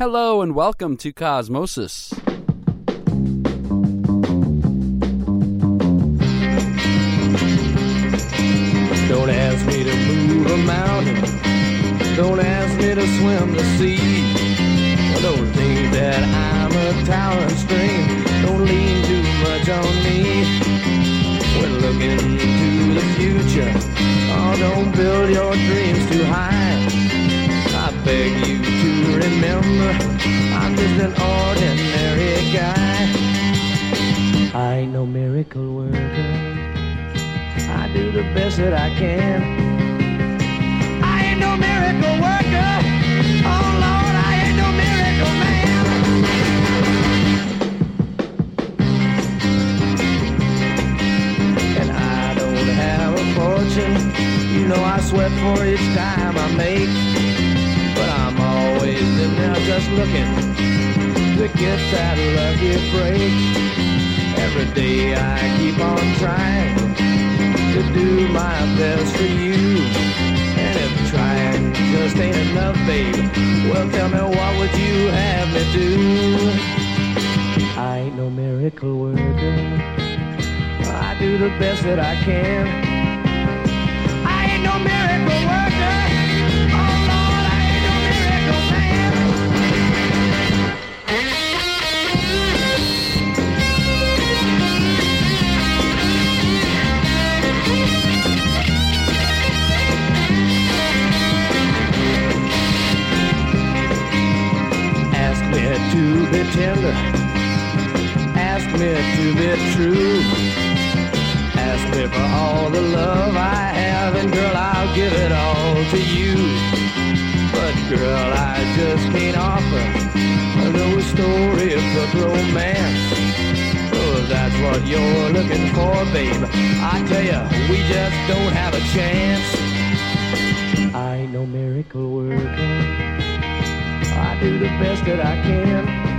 Hello and welcome to Cosmosis. That I can. I ain't no miracle worker. Oh Lord, I ain't no miracle man. And I don't have a fortune. You know I sweat for each time I make. But I'm always in there just looking to get that lucky break. Every day I keep on trying to do my best for you. And if trying just ain't enough, babe, well, tell me what would you have me do? I ain't no miracle worker. I do the best that I can. I ain't no miracle tender. Ask me to be true. Ask me for all the love I have, and girl, I'll give it all to you. But girl, I just can't offer no story of good romance. Oh, that's what you're looking for, babe. I tell ya, we just don't have a chance. I ain't no miracle worker. I do the best that I can.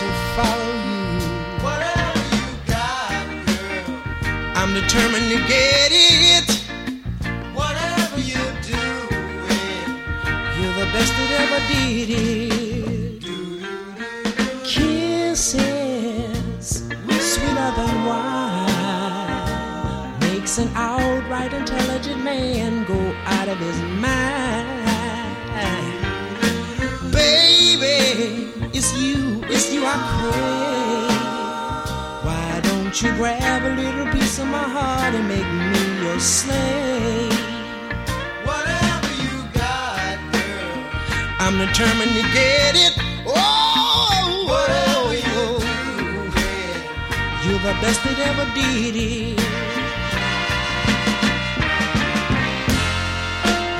To follow Whatever you got, girl, I'm determined to get it. Oh, whatever you oh, oh. do, you're the best that ever did it.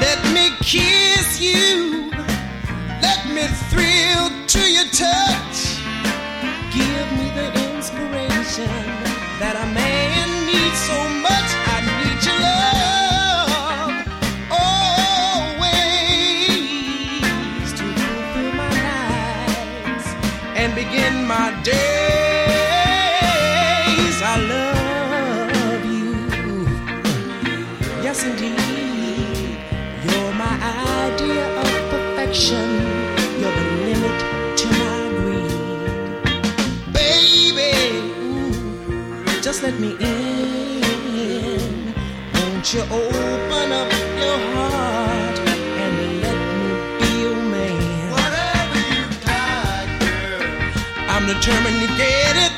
Let me kiss you. Let me thrill to your touch. Give me the inspiration that a man Won't you open up your heart and let me be your man? Whatever you got, girl, I'm determined to get it.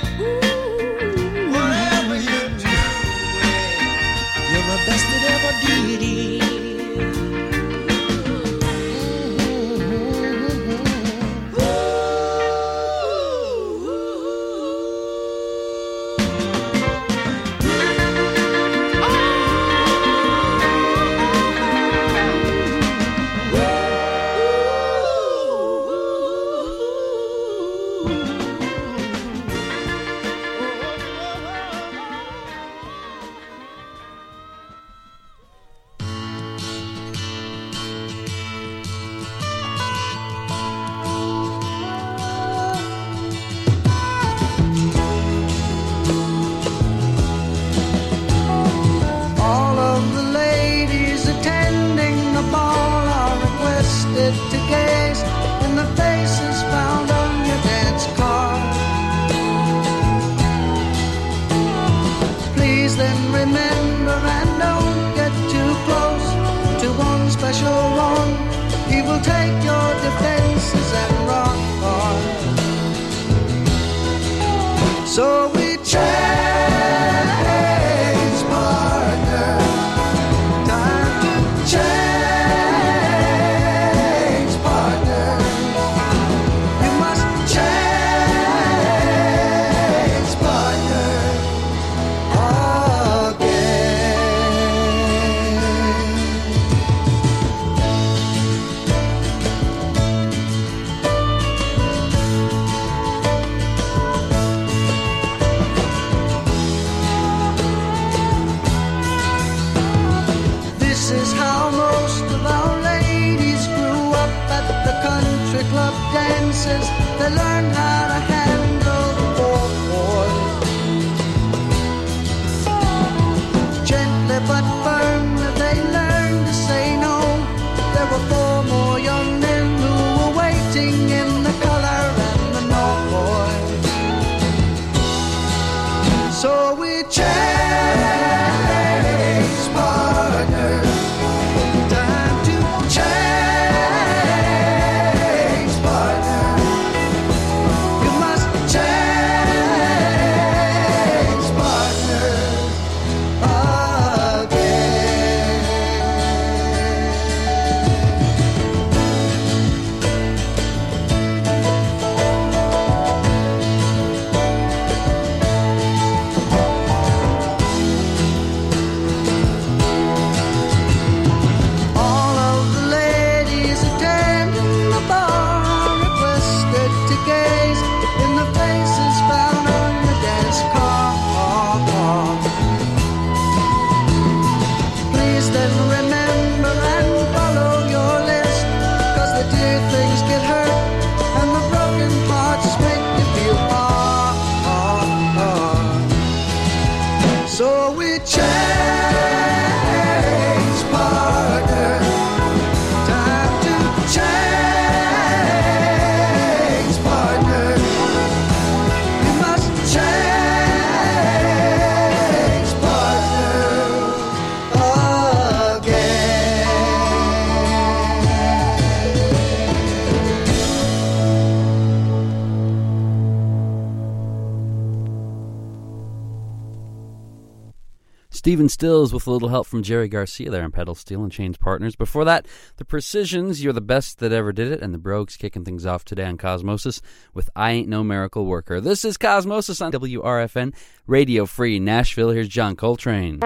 Stills with a little help from Jerry Garcia there on Pedal Steel and Chains Partners. Before that, The Precisions, You're the Best That Ever Did It, and The Brogues kicking things off today on Cosmosis with I Ain't No Miracle Worker. This is Cosmosis on WRFN, Radio Free Nashville. Here's John Coltrane.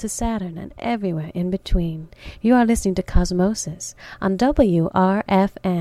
to Saturn, and everywhere in between. You are listening to Cosmosis on WRFN.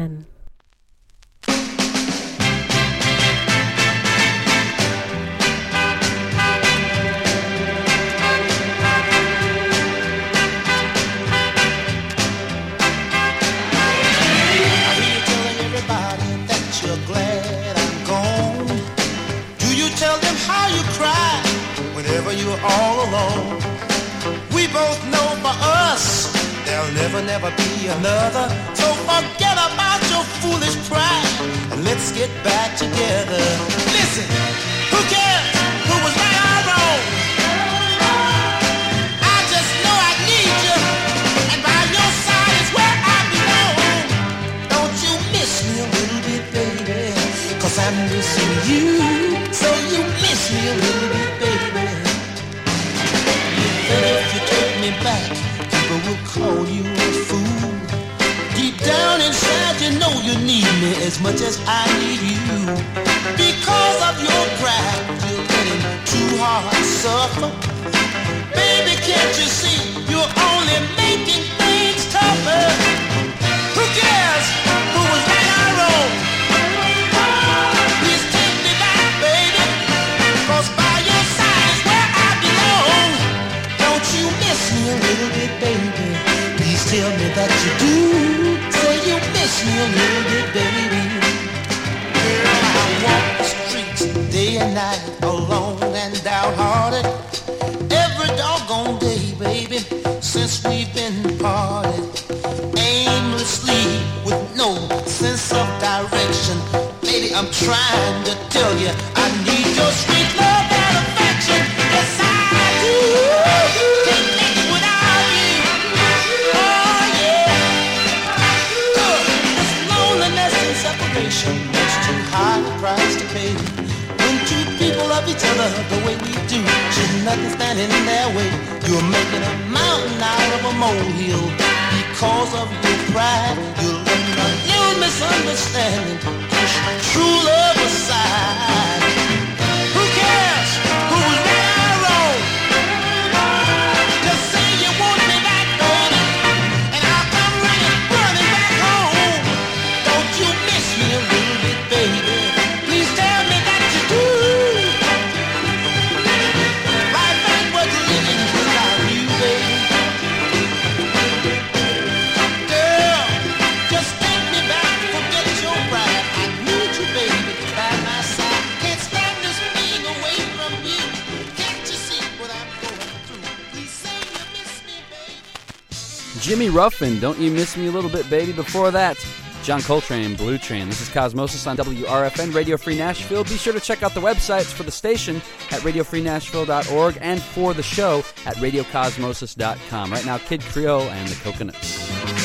Jimmy Ruffin, Don't You Miss Me a Little Bit, Baby. Before that, John Coltrane, Blue Train. This is Cosmosis on WRFN, Radio Free Nashville. Be sure to check out the websites for the station at radiofreenashville.org and for the show at radiocosmosis.com. Right now, Kid Creole and the Coconuts.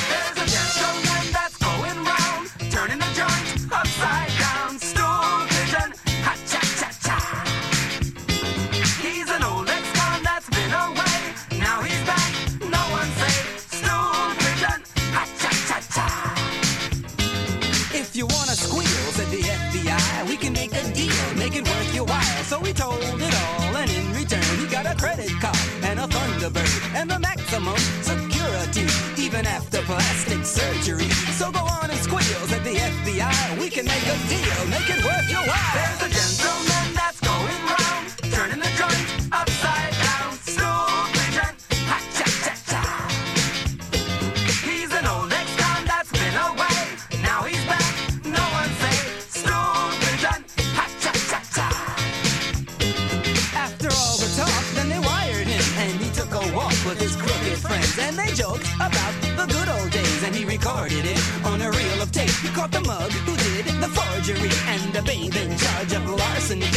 the bird and the maximum security, even after plastic surgery. So go on and squeals at the FBI. We can make a deal, make it worth your while. There's a gentleman. caught the mug who did the forgery and the babe in charge of larceny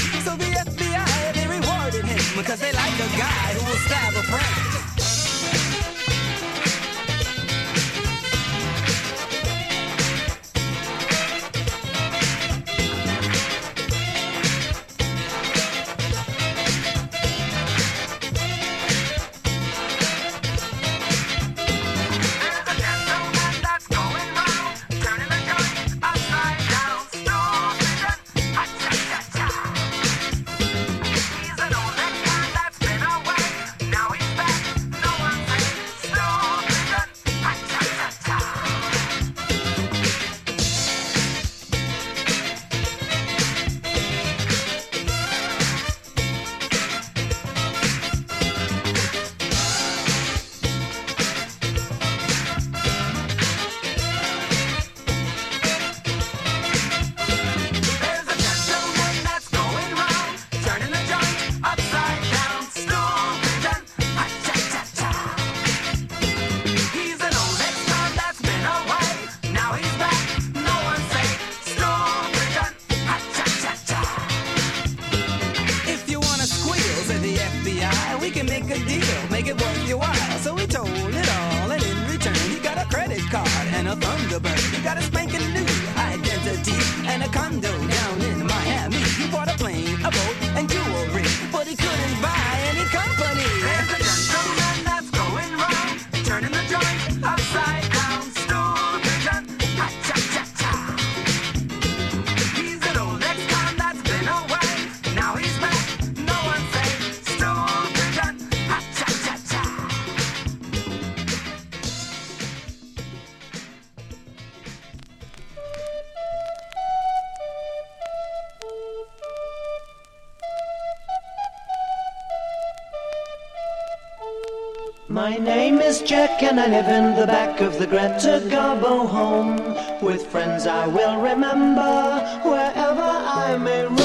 My name is Jack and I live in the back of the Greta Garbo home. With friends I will remember wherever I may roam.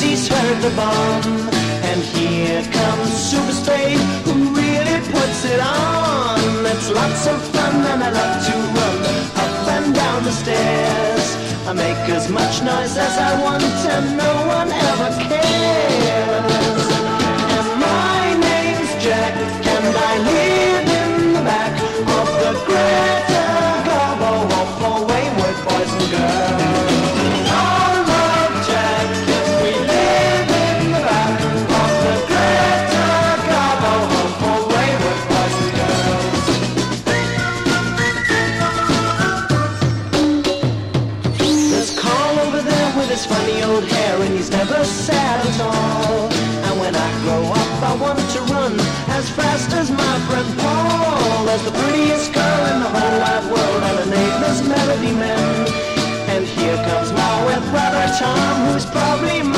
Macy's heard the bomb. And here comes Super Spade, who really puts it on. It's lots of fun, and I love to run up and down the stairs. I make as much noise as I want, and no one ever cares. the prettiest girl in the whole wide world and a nameless melody man. And here comes my with brother Tom, who's probably my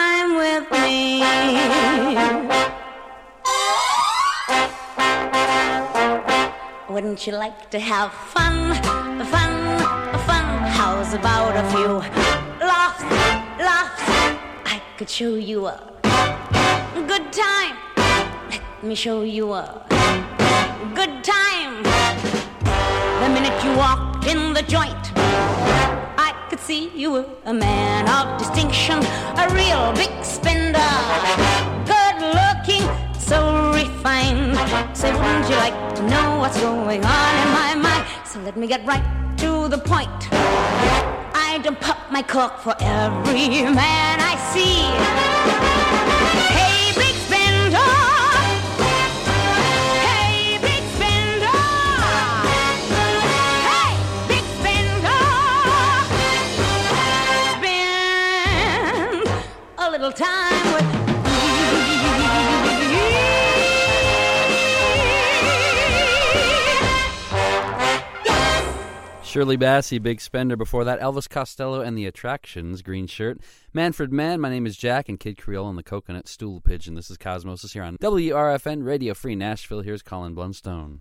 Wouldn't you like to have fun, fun, fun? How's about a few laughs, laughs? I could show you a good time. Let me show you a good time. The minute you walked in the joint, I could see you were a man of distinction, a real big spender. So. Say, wouldn't you like to know what's going on in my mind? So let me get right to the point. I don't pop my cork for every man I see. Hey, Shirley Bassey, Big Spender. Before that, Elvis Costello and the Attractions, Green Shirt. Manfred Mann, my name is Jack, and Kid Creole and the Coconut Stool Pigeon. This is Cosmosis here on WRFN Radio Free Nashville. Here's Colin Blunstone.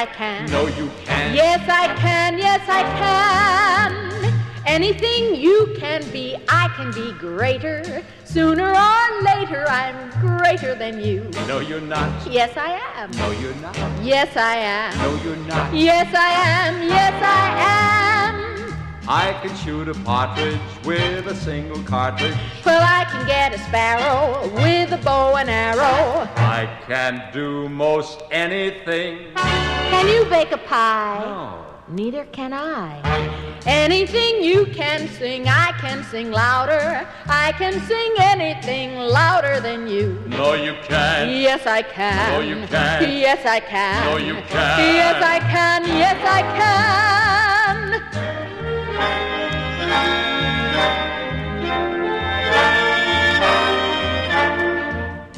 I can. No, you can't. Yes, I can. Yes, I can. Anything you can be, I can be greater. Sooner or later, I'm greater than you. No, you're not. Yes, I am. No, you're not. Yes, I am. No, you're not. Yes, I am. Yes, I am. I can shoot a partridge with a single cartridge. Well, I can get a sparrow with a bow and arrow. I can do most anything. Can you bake a pie? No. Neither can I. Anything you can sing, I can sing louder. I can sing anything louder than you. No, you can't. Yes, I can. No, you can't. Yes, I can. No, you can't. Yes, I can. Yes, I can.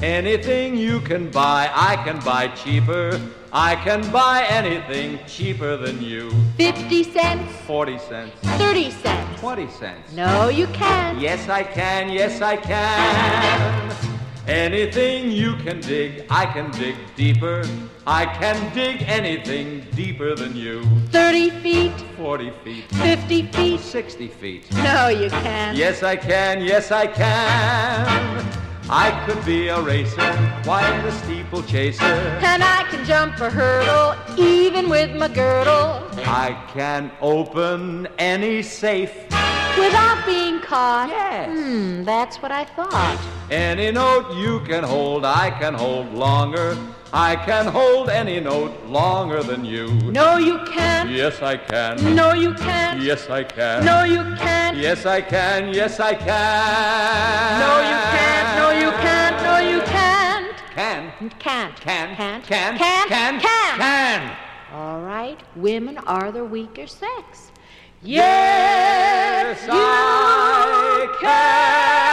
Anything you can buy, I can buy cheaper. I can buy anything cheaper than you. 50 cents, 40 cents, 30 cents. 20 cents. No, you can't. Yes, I can. Yes, I can. Anything you can dig, I can dig deeper. I can dig anything deeper than you. 30 feet, 40 feet, 50 feet. 60 feet. No, you can't. Yes, I can. Yes, I can. I could be a racer, quite a steeplechaser. And I can jump a hurdle, even with my girdle, I can open any safe. without being caught. Yes. Hmm, that's what I thought. Any note you can hold, I can hold longer. I can hold any note longer than you. No, you can't. Yes, I can. No, you can't. Yes, I can. No, you can't. Yes, I can. Yes, I can. No, you can't. No, you can't. No, you can't. Can. Can't. Can. Can't. Can. Can't. Can. Can't. Can. All right. Women are the weaker sex. Yes, I can.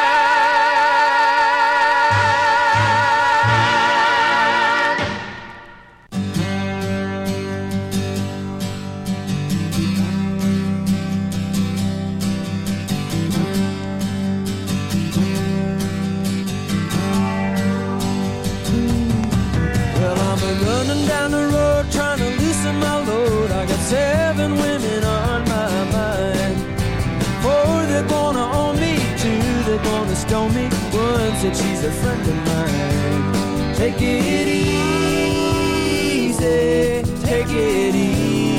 A friend of mine. Take it easy, take it easy.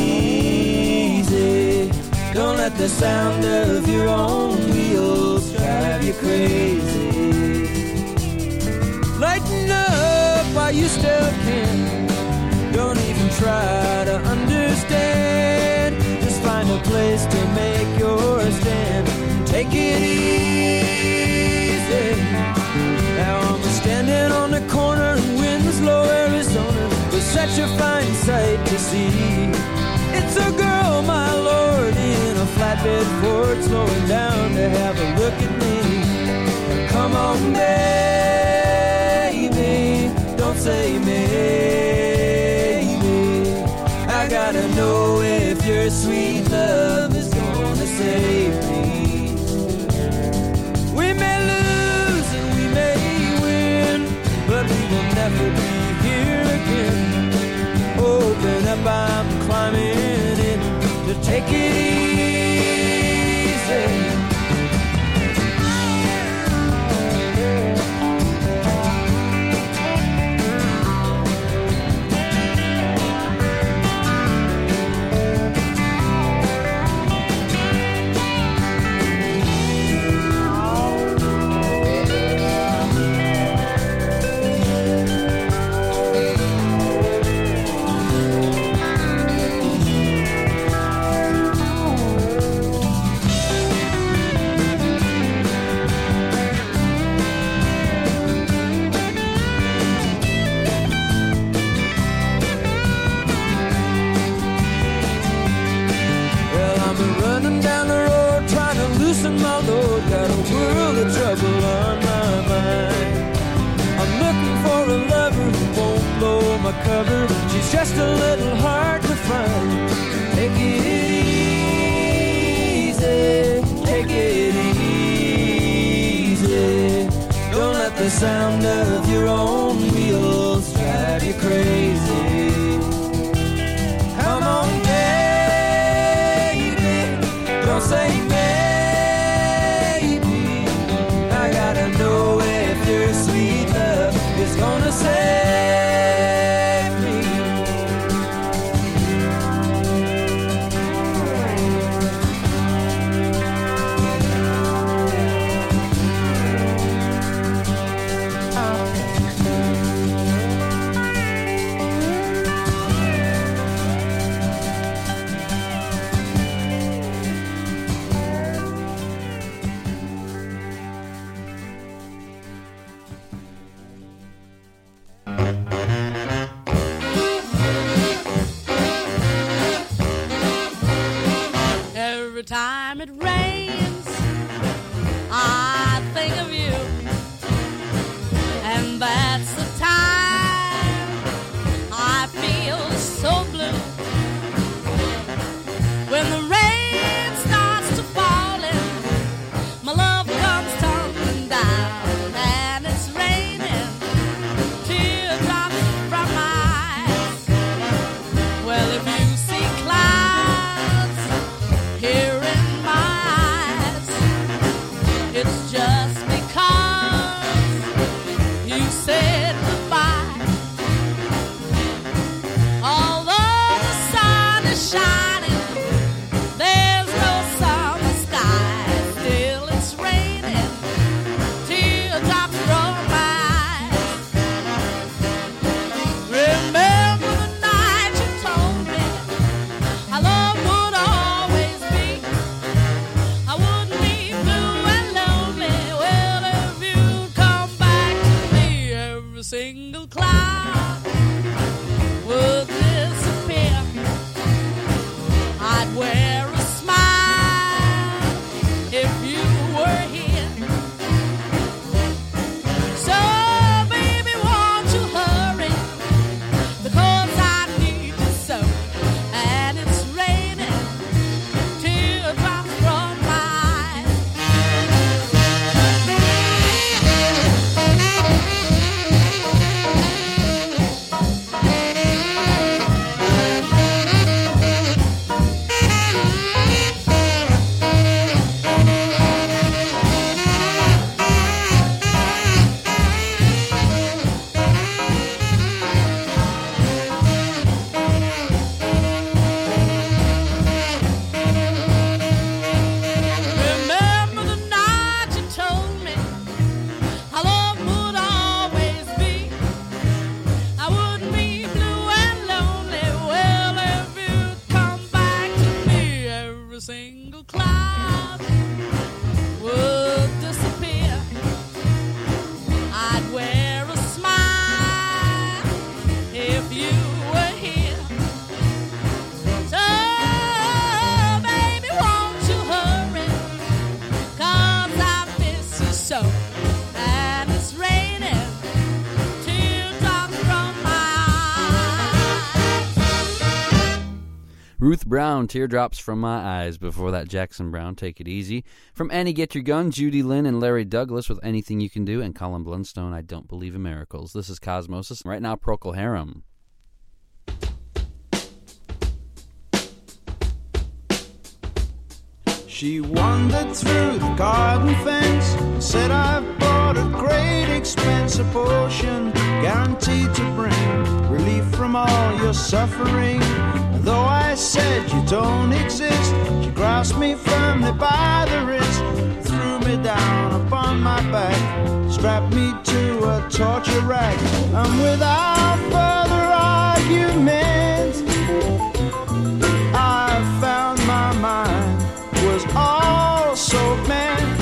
Don't let the sound of your own wheels drive you crazy. Lighten up while you still can. Don't even try to understand. Just find a place to make your stand. Take it easy. On the corner in Winslow, Arizona. With such a fine sight to see. It's a girl, my lord, in a flatbed Ford, slowing down to have a look at me. Come on, baby, don't say maybe. I gotta know if your sweet love is gonna save take it. Brown, Teardrops from My Eyes. Before that, Jackson Browne, Take It Easy. From Annie Get Your Gun, Judy Lynn and Larry Douglas with Anything You Can Do, and Colin Blunstone, I Don't Believe in Miracles. This is Cosmosis. Right now, Procol Harum. She wandered through the garden fence said, I've bought a great expensive potion guaranteed to bring relief from all your suffering. And though I said you don't exist, she grasped me firmly by the wrist, threw me down upon my back, strapped me to a torture rack, and without also bent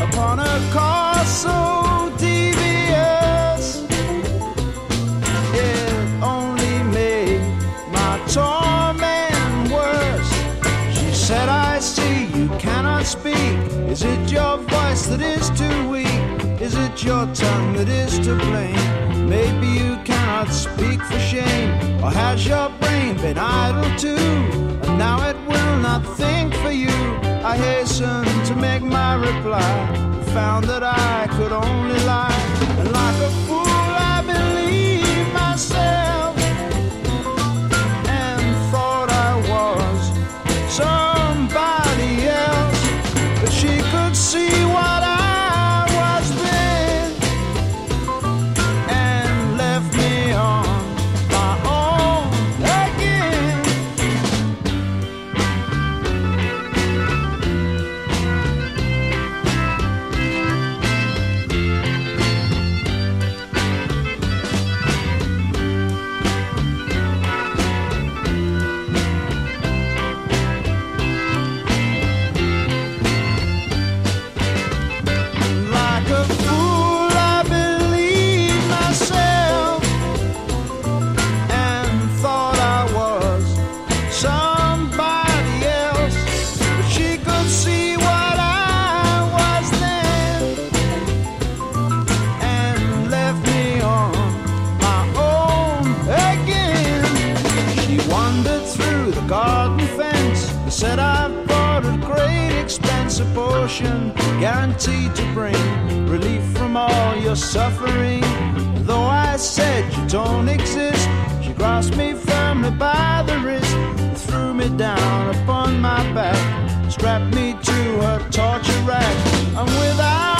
upon a cause so devious. It only made my torment worse. She said, I see you cannot speak. Is it your voice that is too weak? Is it your tongue that is to blame? Maybe you cannot speak for shame. Or has your brain been idle too? And now it will not think for you. I hastened to make my reply, found that I could only lie, and like a fool, I believed. guaranteed to bring relief from all your suffering. Though I said you don't exist, she grasped me firmly by the wrist, threw me down upon my back, strapped me to her torture rack, and without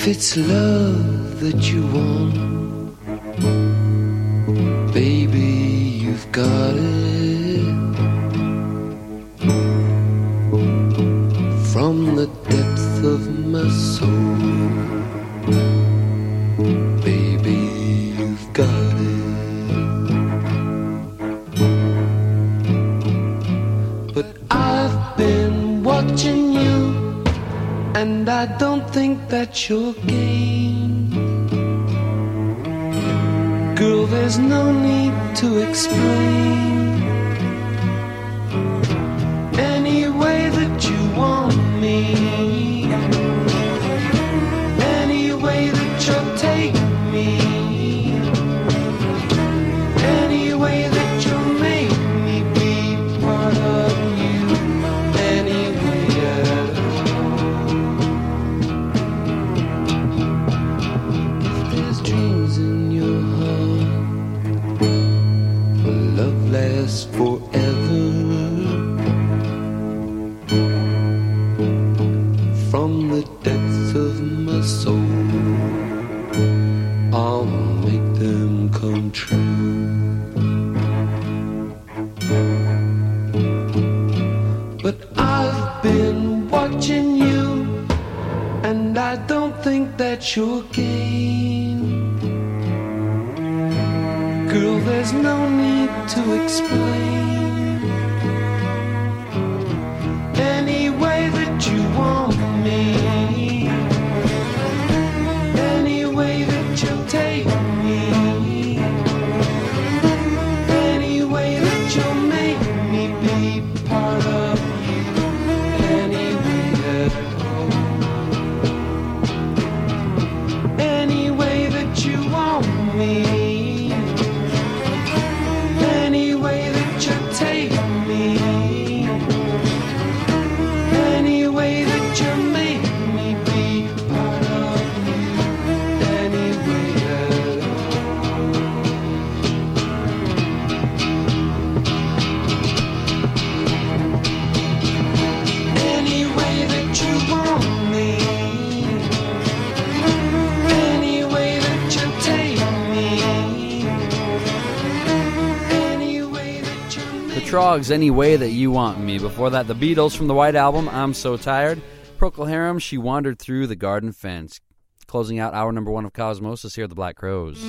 If it's love that you want. depths of my soul. Any Way That You Want Me. Before that, The Beatles from the White Album, I'm So Tired. Procol Harum, She Wandered Through the Garden Fence. Closing out hour number one of Cosmosis here at the Black Crowes.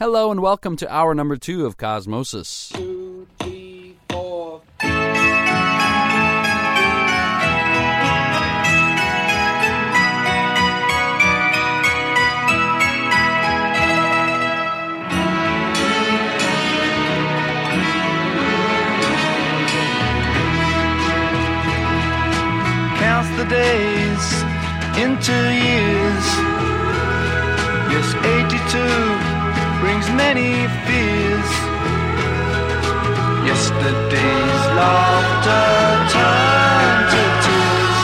Hello and welcome to hour number two of Cosmosis. counts the days into years. Yes, 82 brings many fears. Yesterday's laughter turned to tears.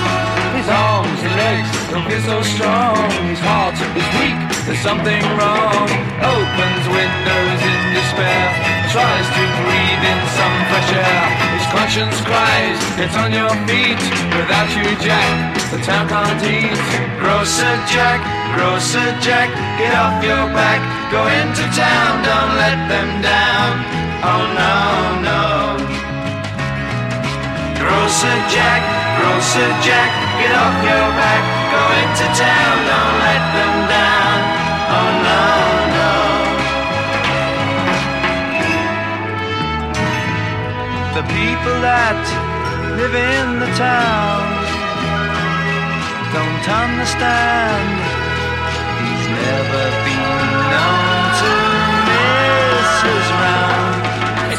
His arms and legs don't feel so strong. His heart is weak, there's something wrong. Opens windows in despair, tries to breathe in some fresh air. His conscience cries, get on your feet. Without you, Jack, the town can't eat. Grocer Jack, Grocer Jack, get off your back. Go into town, don't let them down. Oh no, no. Grocer Jack, Grocer Jack, get off your back. Go into town, don't let them down. Oh no, no. The people that live in the town don't understand.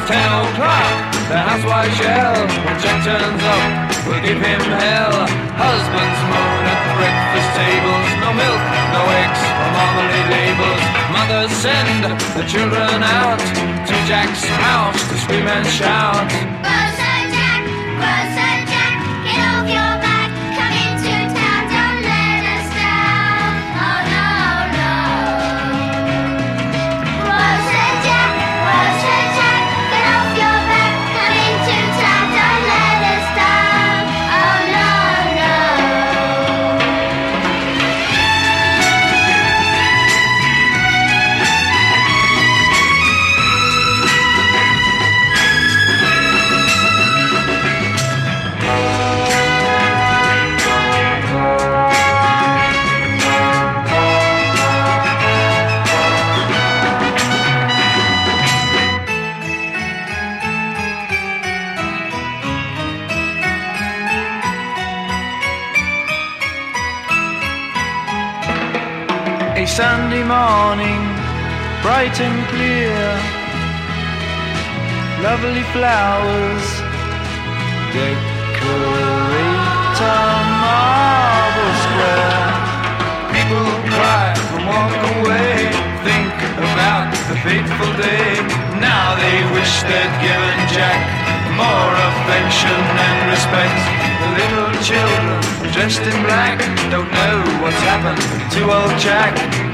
Send the housewife yells. When Jack turns up, we'll give him hell. Husband's moon at breakfast tables. No milk, no eggs, no marmalade labels. Mother sends the children out to Jack's house to scream and shout. Morning, bright and clear. Lovely flowers decorate a marble square. People cry and walk away. Think about the fateful day. Now they wish they'd given Jack more affection and respect. The little children dressed in black don't know what's happened to old Jack.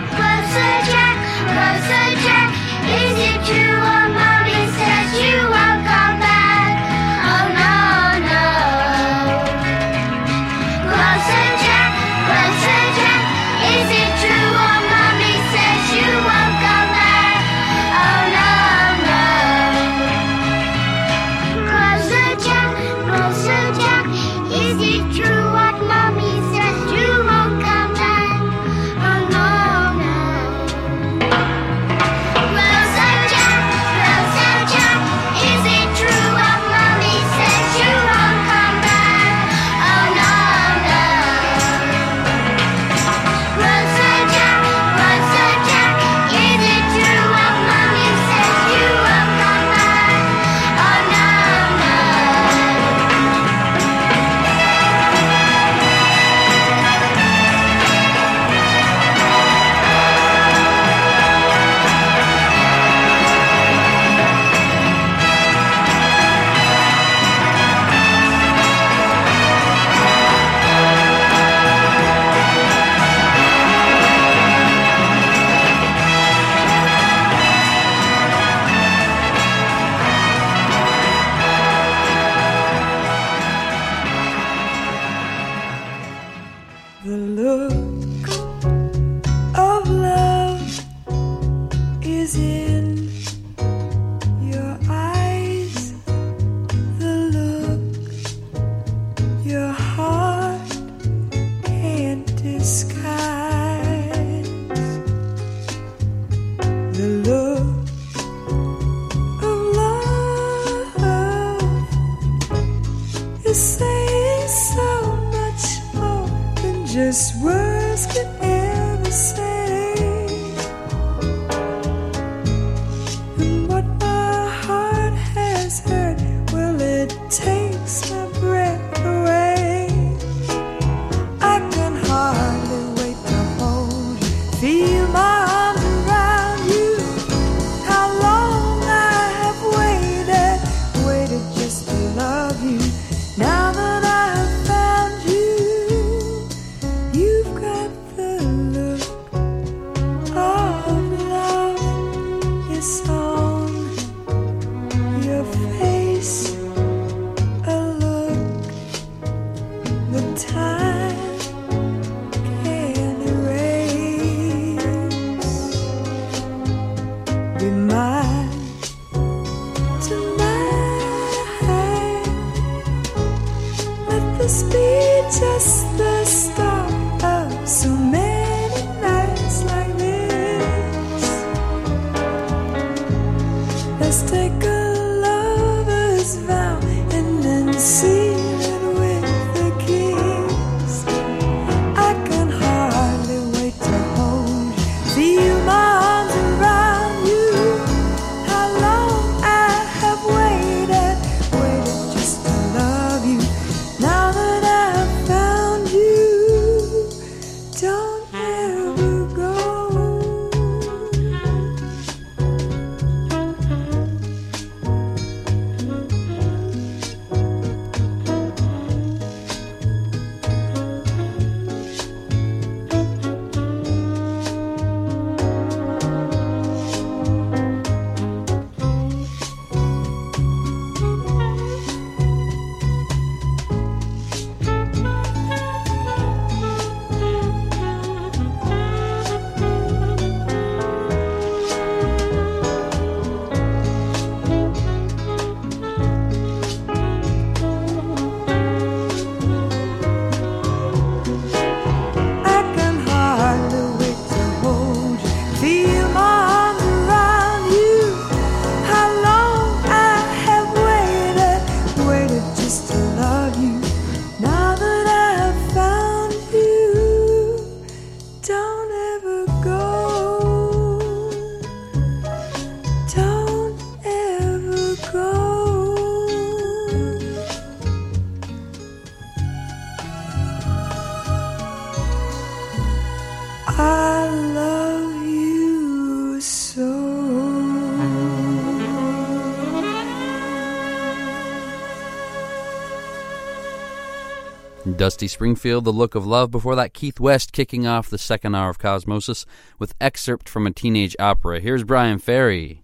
Dusty Springfield, The Look of Love, before that Keith West kicking off the second hour of Cosmosis with excerpt from a teenage opera. Here's Bryan Ferry.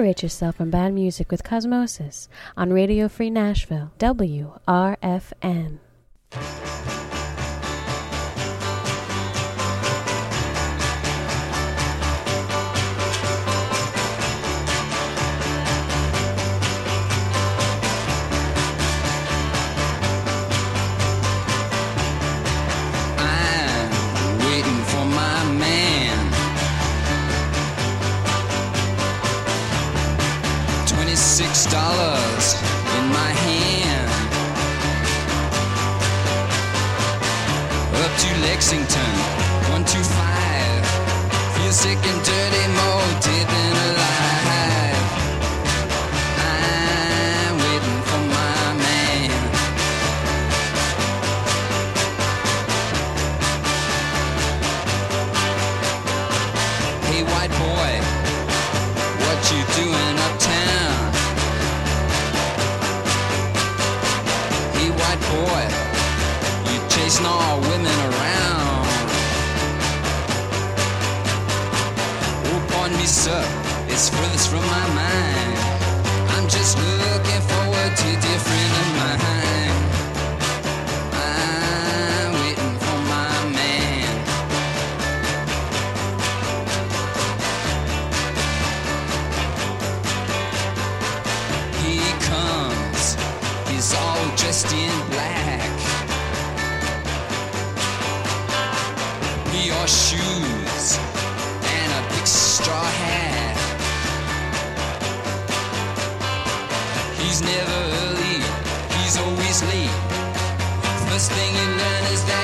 Liberate yourself from bad music with Cosmosis on Radio Free Nashville, WRFN. Lexington, 125. Feel sick and dirty, mold, disgrace from my mind. best thing you learn is that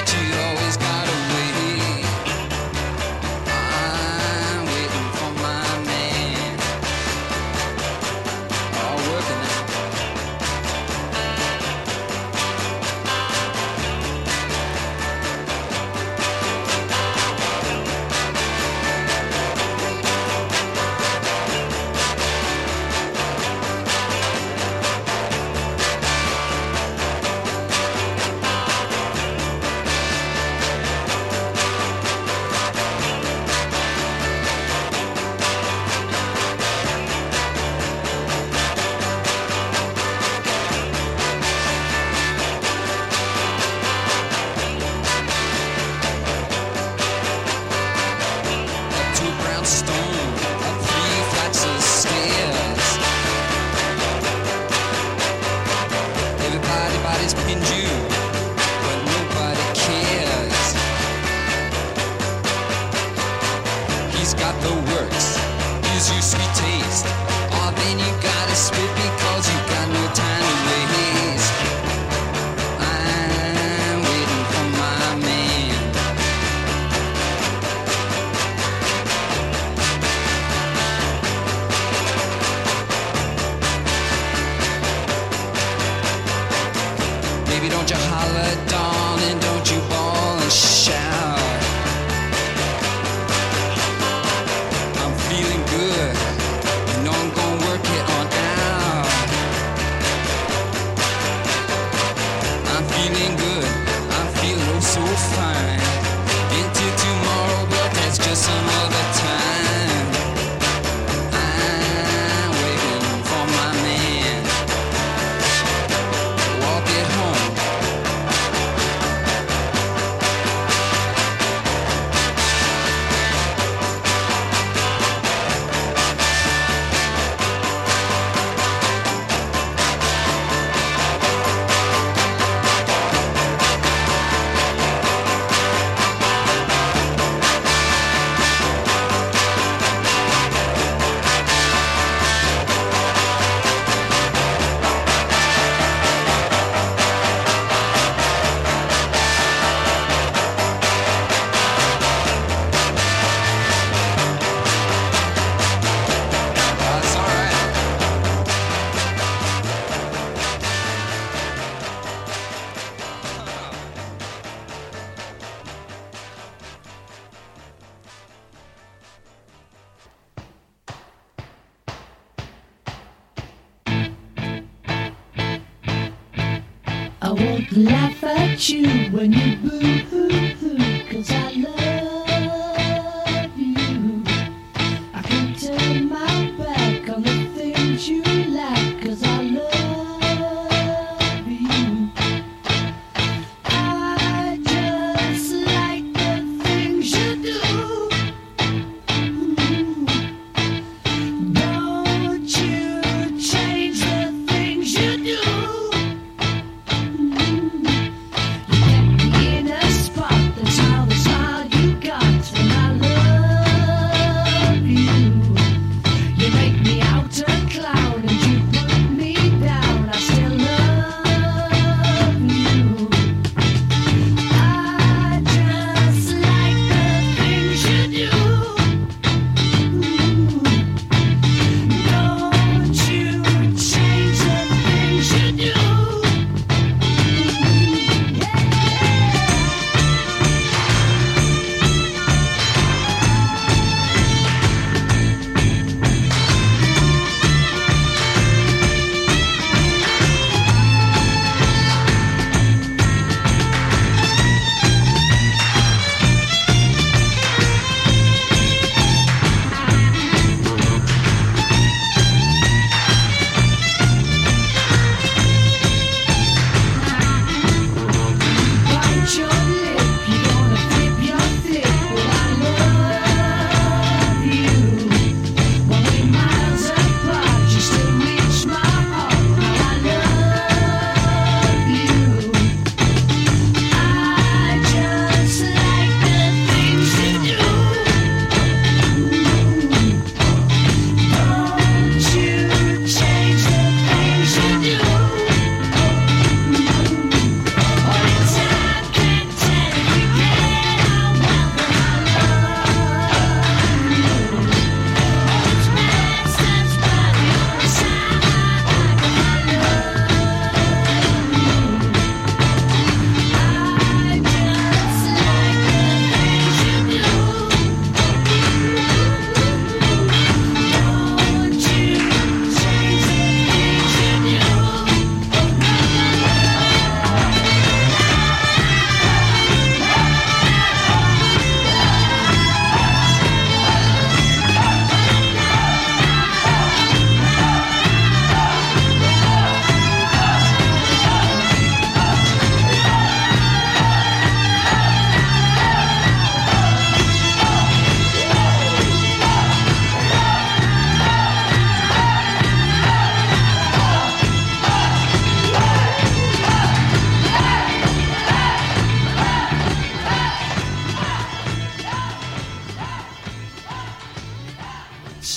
you when you boo.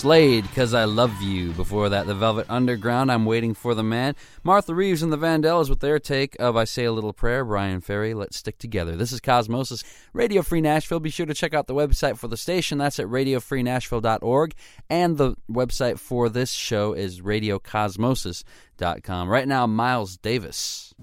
Slade, Cause I Love You. Before that, The Velvet Underground, I'm Waiting for the Man. Martha Reeves and the Vandellas with their take of I Say a Little Prayer. Bryan Ferry, Let's Stick Together. This is Cosmosis, Radio Free Nashville. Be sure to check out the website for the station. That's at radiofreenashville.org. And the website for this show is radiocosmosis.com. Right now, Miles Davis.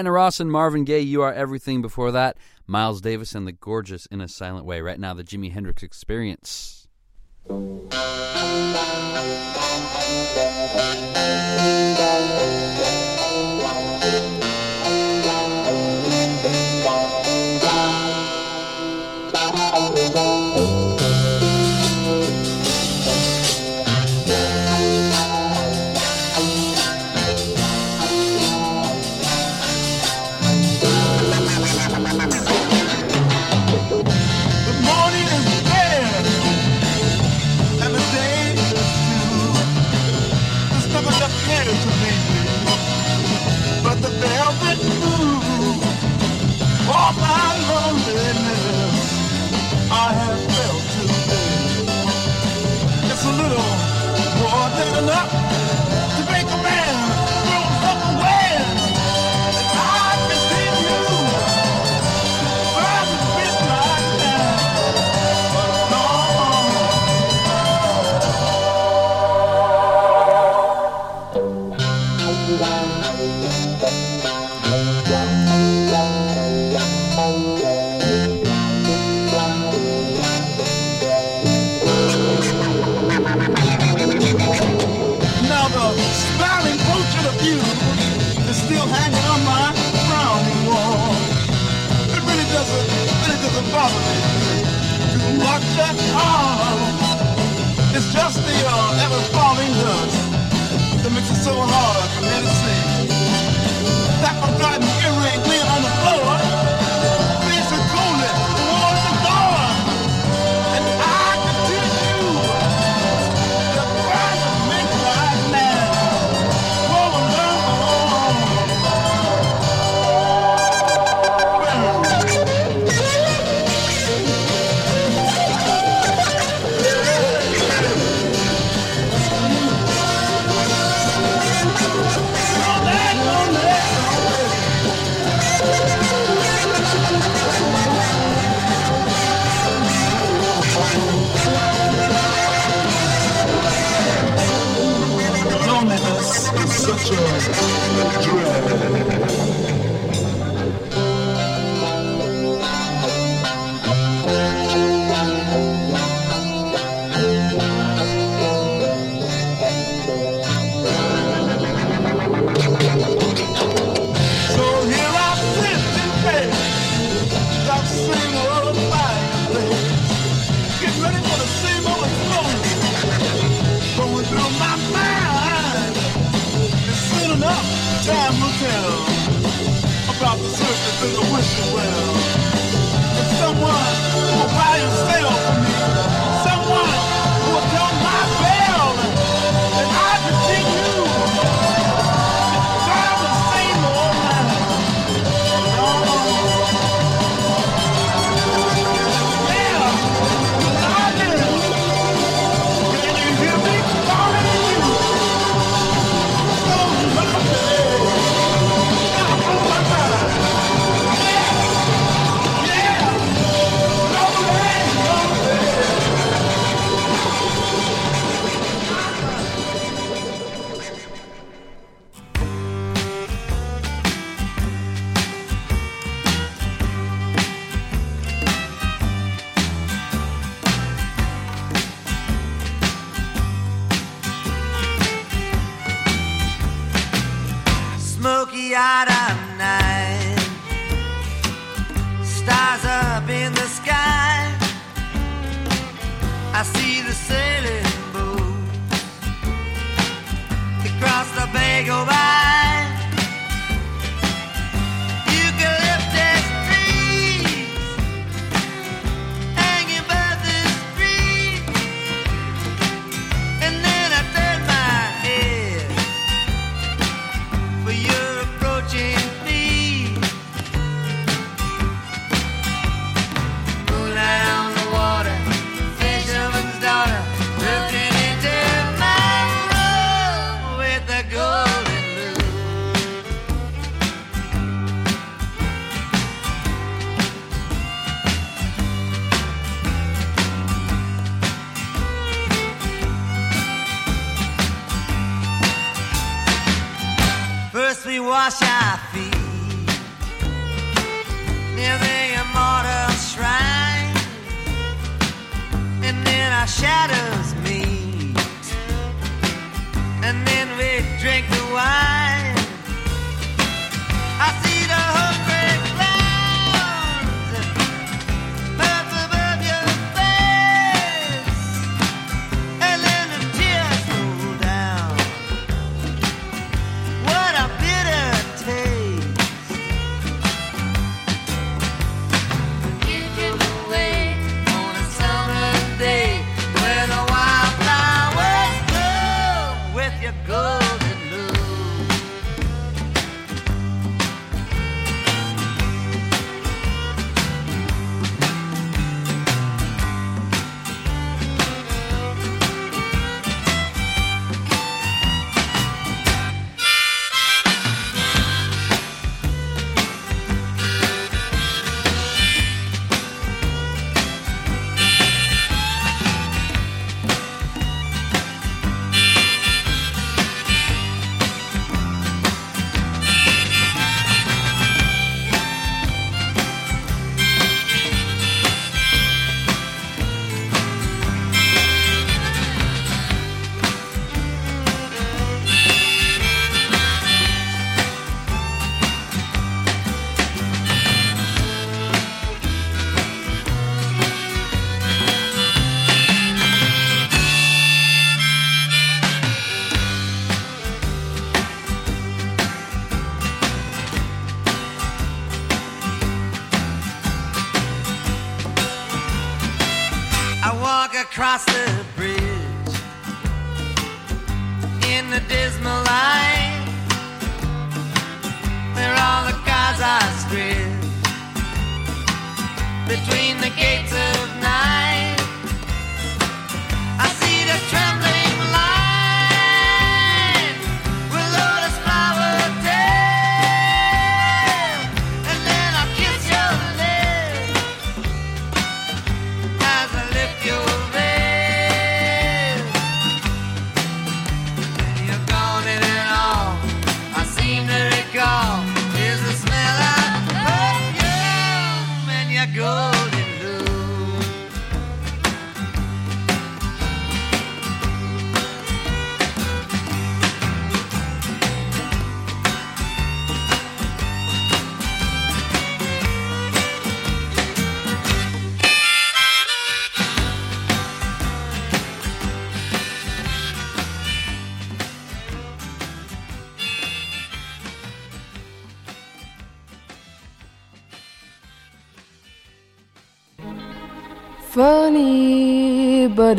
Diana Ross and Marvin Gaye, You Are Everything. Before that, Miles Davis and the gorgeous In a Silent Way. Right now, the Jimi Hendrix Experience.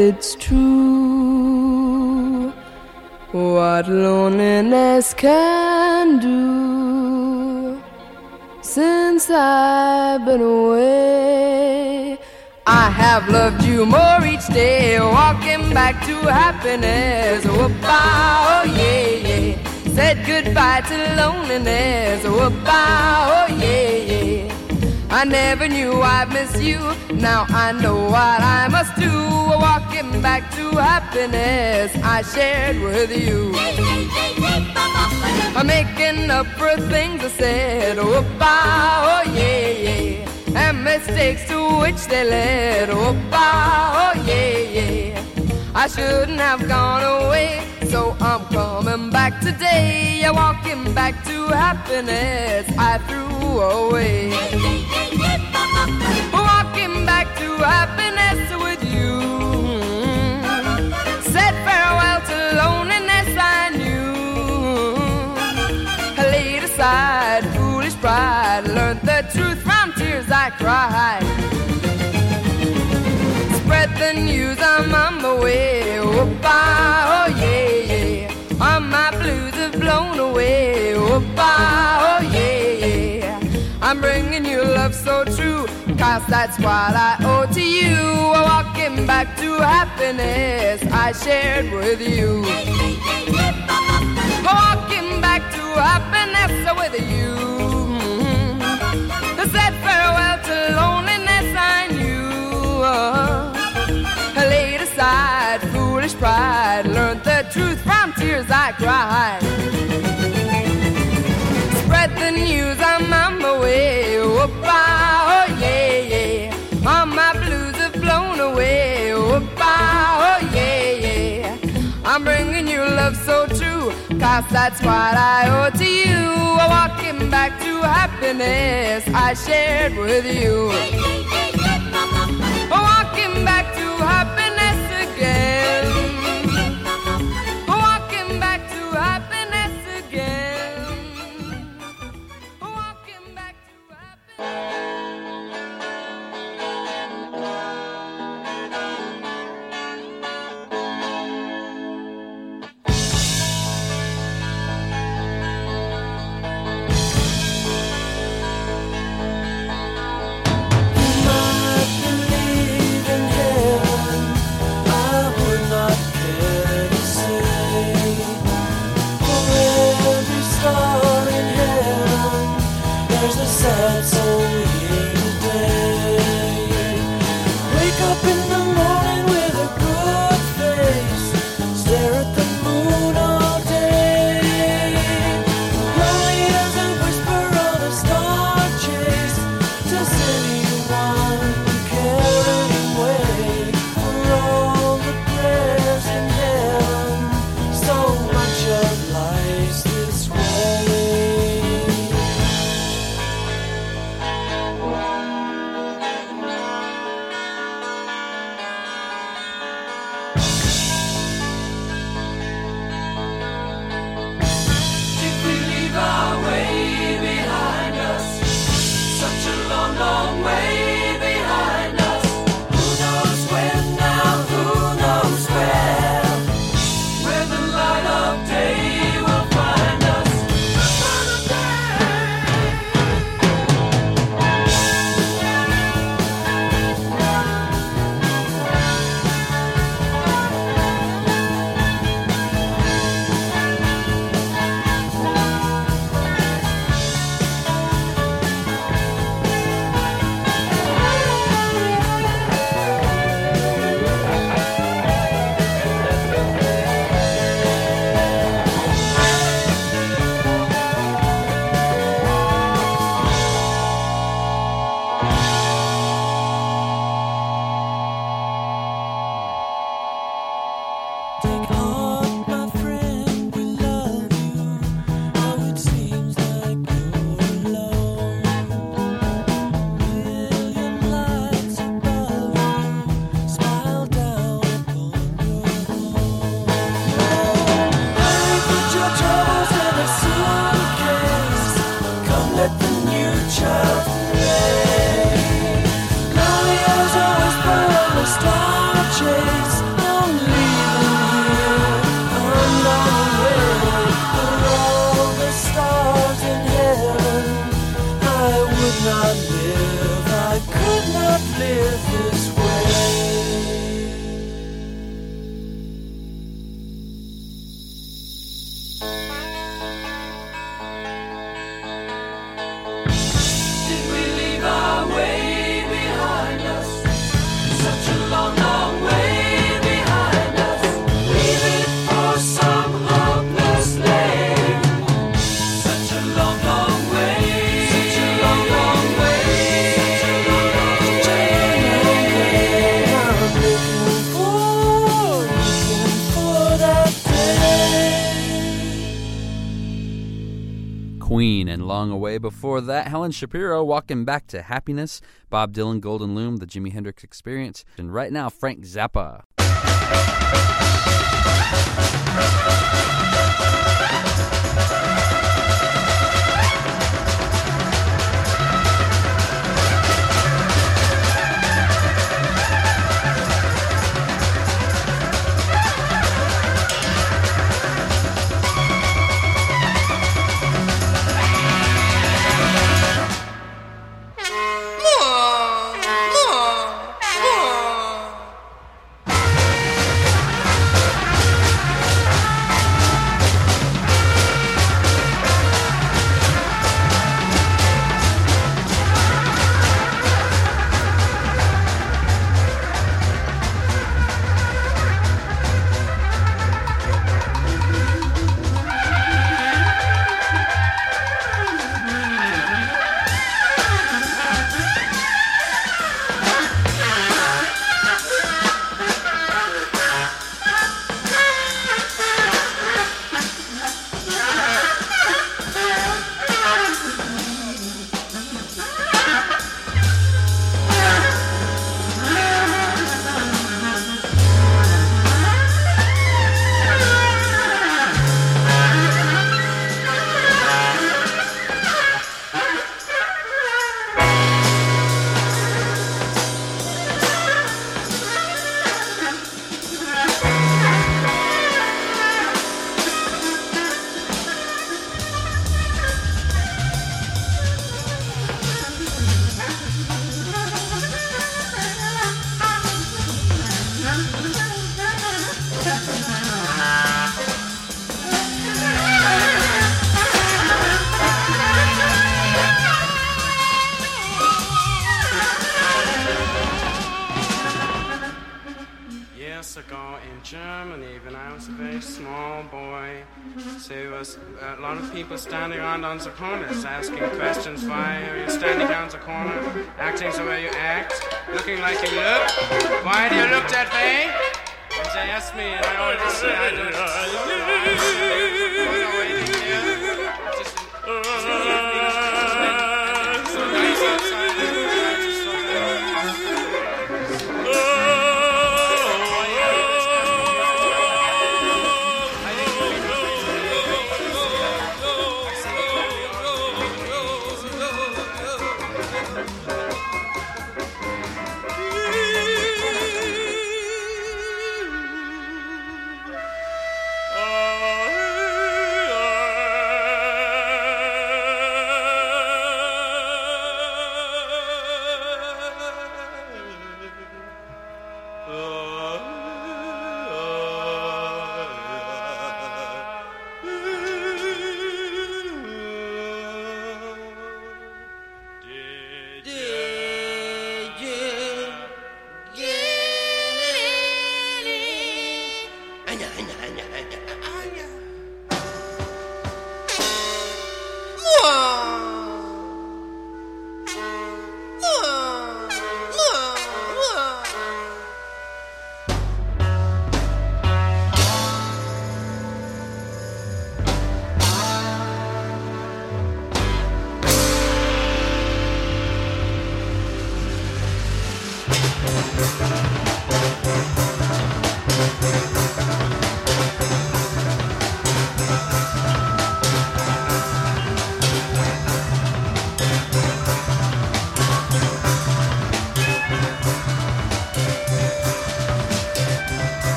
It's true. What loneliness can do. Since I've been away, I have loved you more each day. Walking back to happiness. Whoop-ah, oh yeah, yeah. Said goodbye to loneliness. Whoop-ah, oh yeah, yeah. I never knew I'd miss you. Now I know what I must do. Walking back to happiness I shared with you. I'm making up for things I said. Oh, bah, oh yeah, yeah. And mistakes to which they led. Oh, bah, oh yeah, yeah. I shouldn't have gone away, so I'm coming back today. Yeah, walking back to happiness I threw away. Walking back to happiness with you. Said farewell to loneliness I knew. I laid aside foolish pride, learned the truth from tears I cried. Spread the news, I'm on my way. Oh, away. Oh, oh yeah, yeah. I'm bringing you love so true, cause that's what I owe to you. Walking back to happiness I shared with you. Walking back to happiness with you. I said farewell to loneliness I knew. I laid aside foolish pride, learned the truth from tears I cried news, I'm on my way. Whoop-a, ah, oh yeah, yeah. All my blues have blown away. Whoop-a, ah, oh yeah, yeah. I'm bringing you love so true, cause that's what I owe to you. Walking back to happiness I shared with you. Helen Shapiro walking back to happiness, Bob Dylan, Golden Loom, the Jimi Hendrix Experience, and right now, Frank Zappa.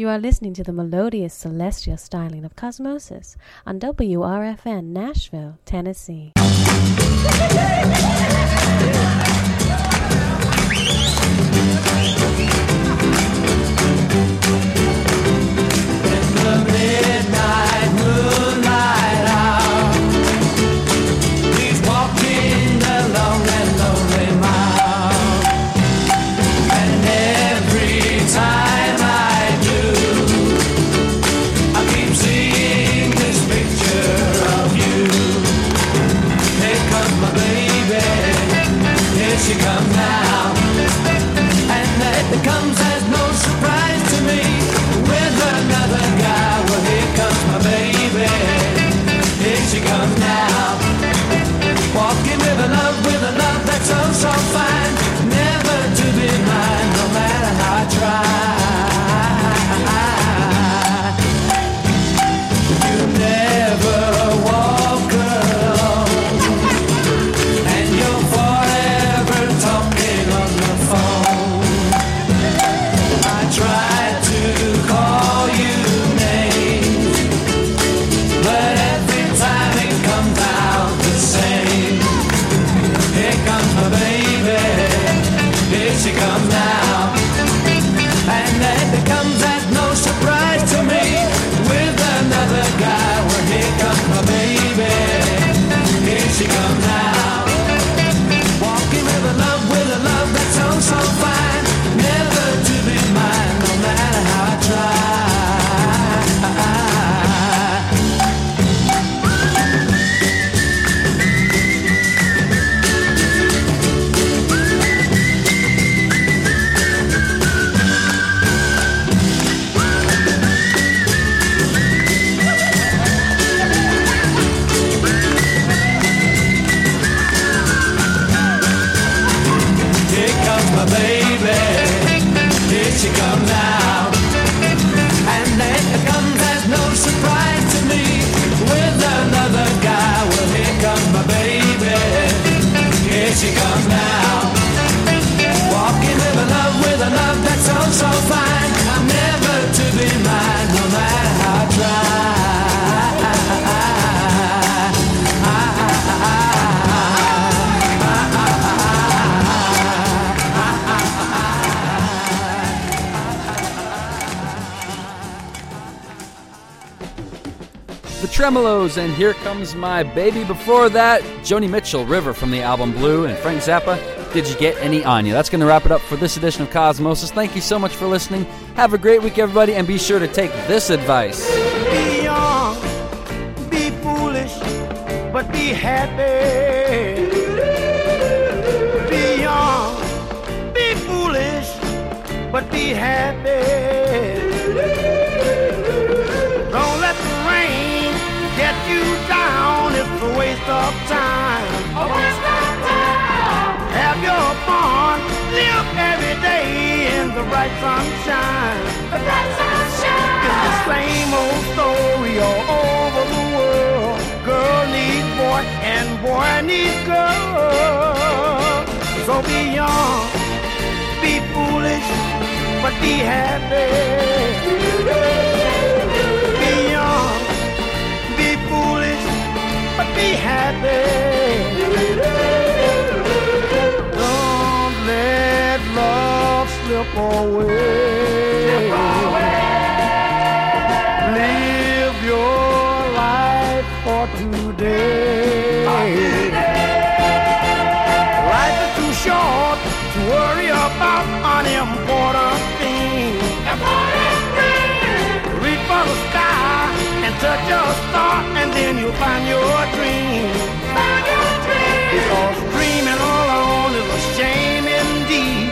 You are listening to the melodious celestial styling of Cosmosis on WRFN Nashville, Tennessee. And Here Comes My Baby. Before that, Joni Mitchell, River from the album Blue, and Frank Zappa, Did You Get Any On You? That's going to wrap it up for this edition of Cosmosis. Thank you so much for listening. Have a great week, everybody, and be sure to take this advice. Be young, be foolish, but be happy. Be young, be foolish, but be happy. In the bright sunshine. The bright sunshine. It's the same old story all over the world. Girl needs boy and boy needs girl. So be young, be foolish, but be happy. Be young, be foolish, but be happy. Slip away. Live your life for today. Life is too short to worry about unimportant things. Reach for the sky and touch your star, and then you'll find your dream. Because dreaming alone is a shame indeed.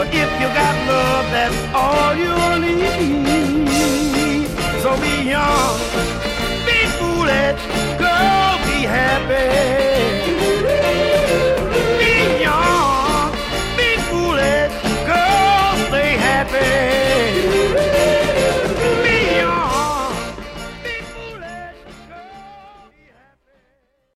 But if you got love, that's all you'll need. So be young, be foolish, go be happy.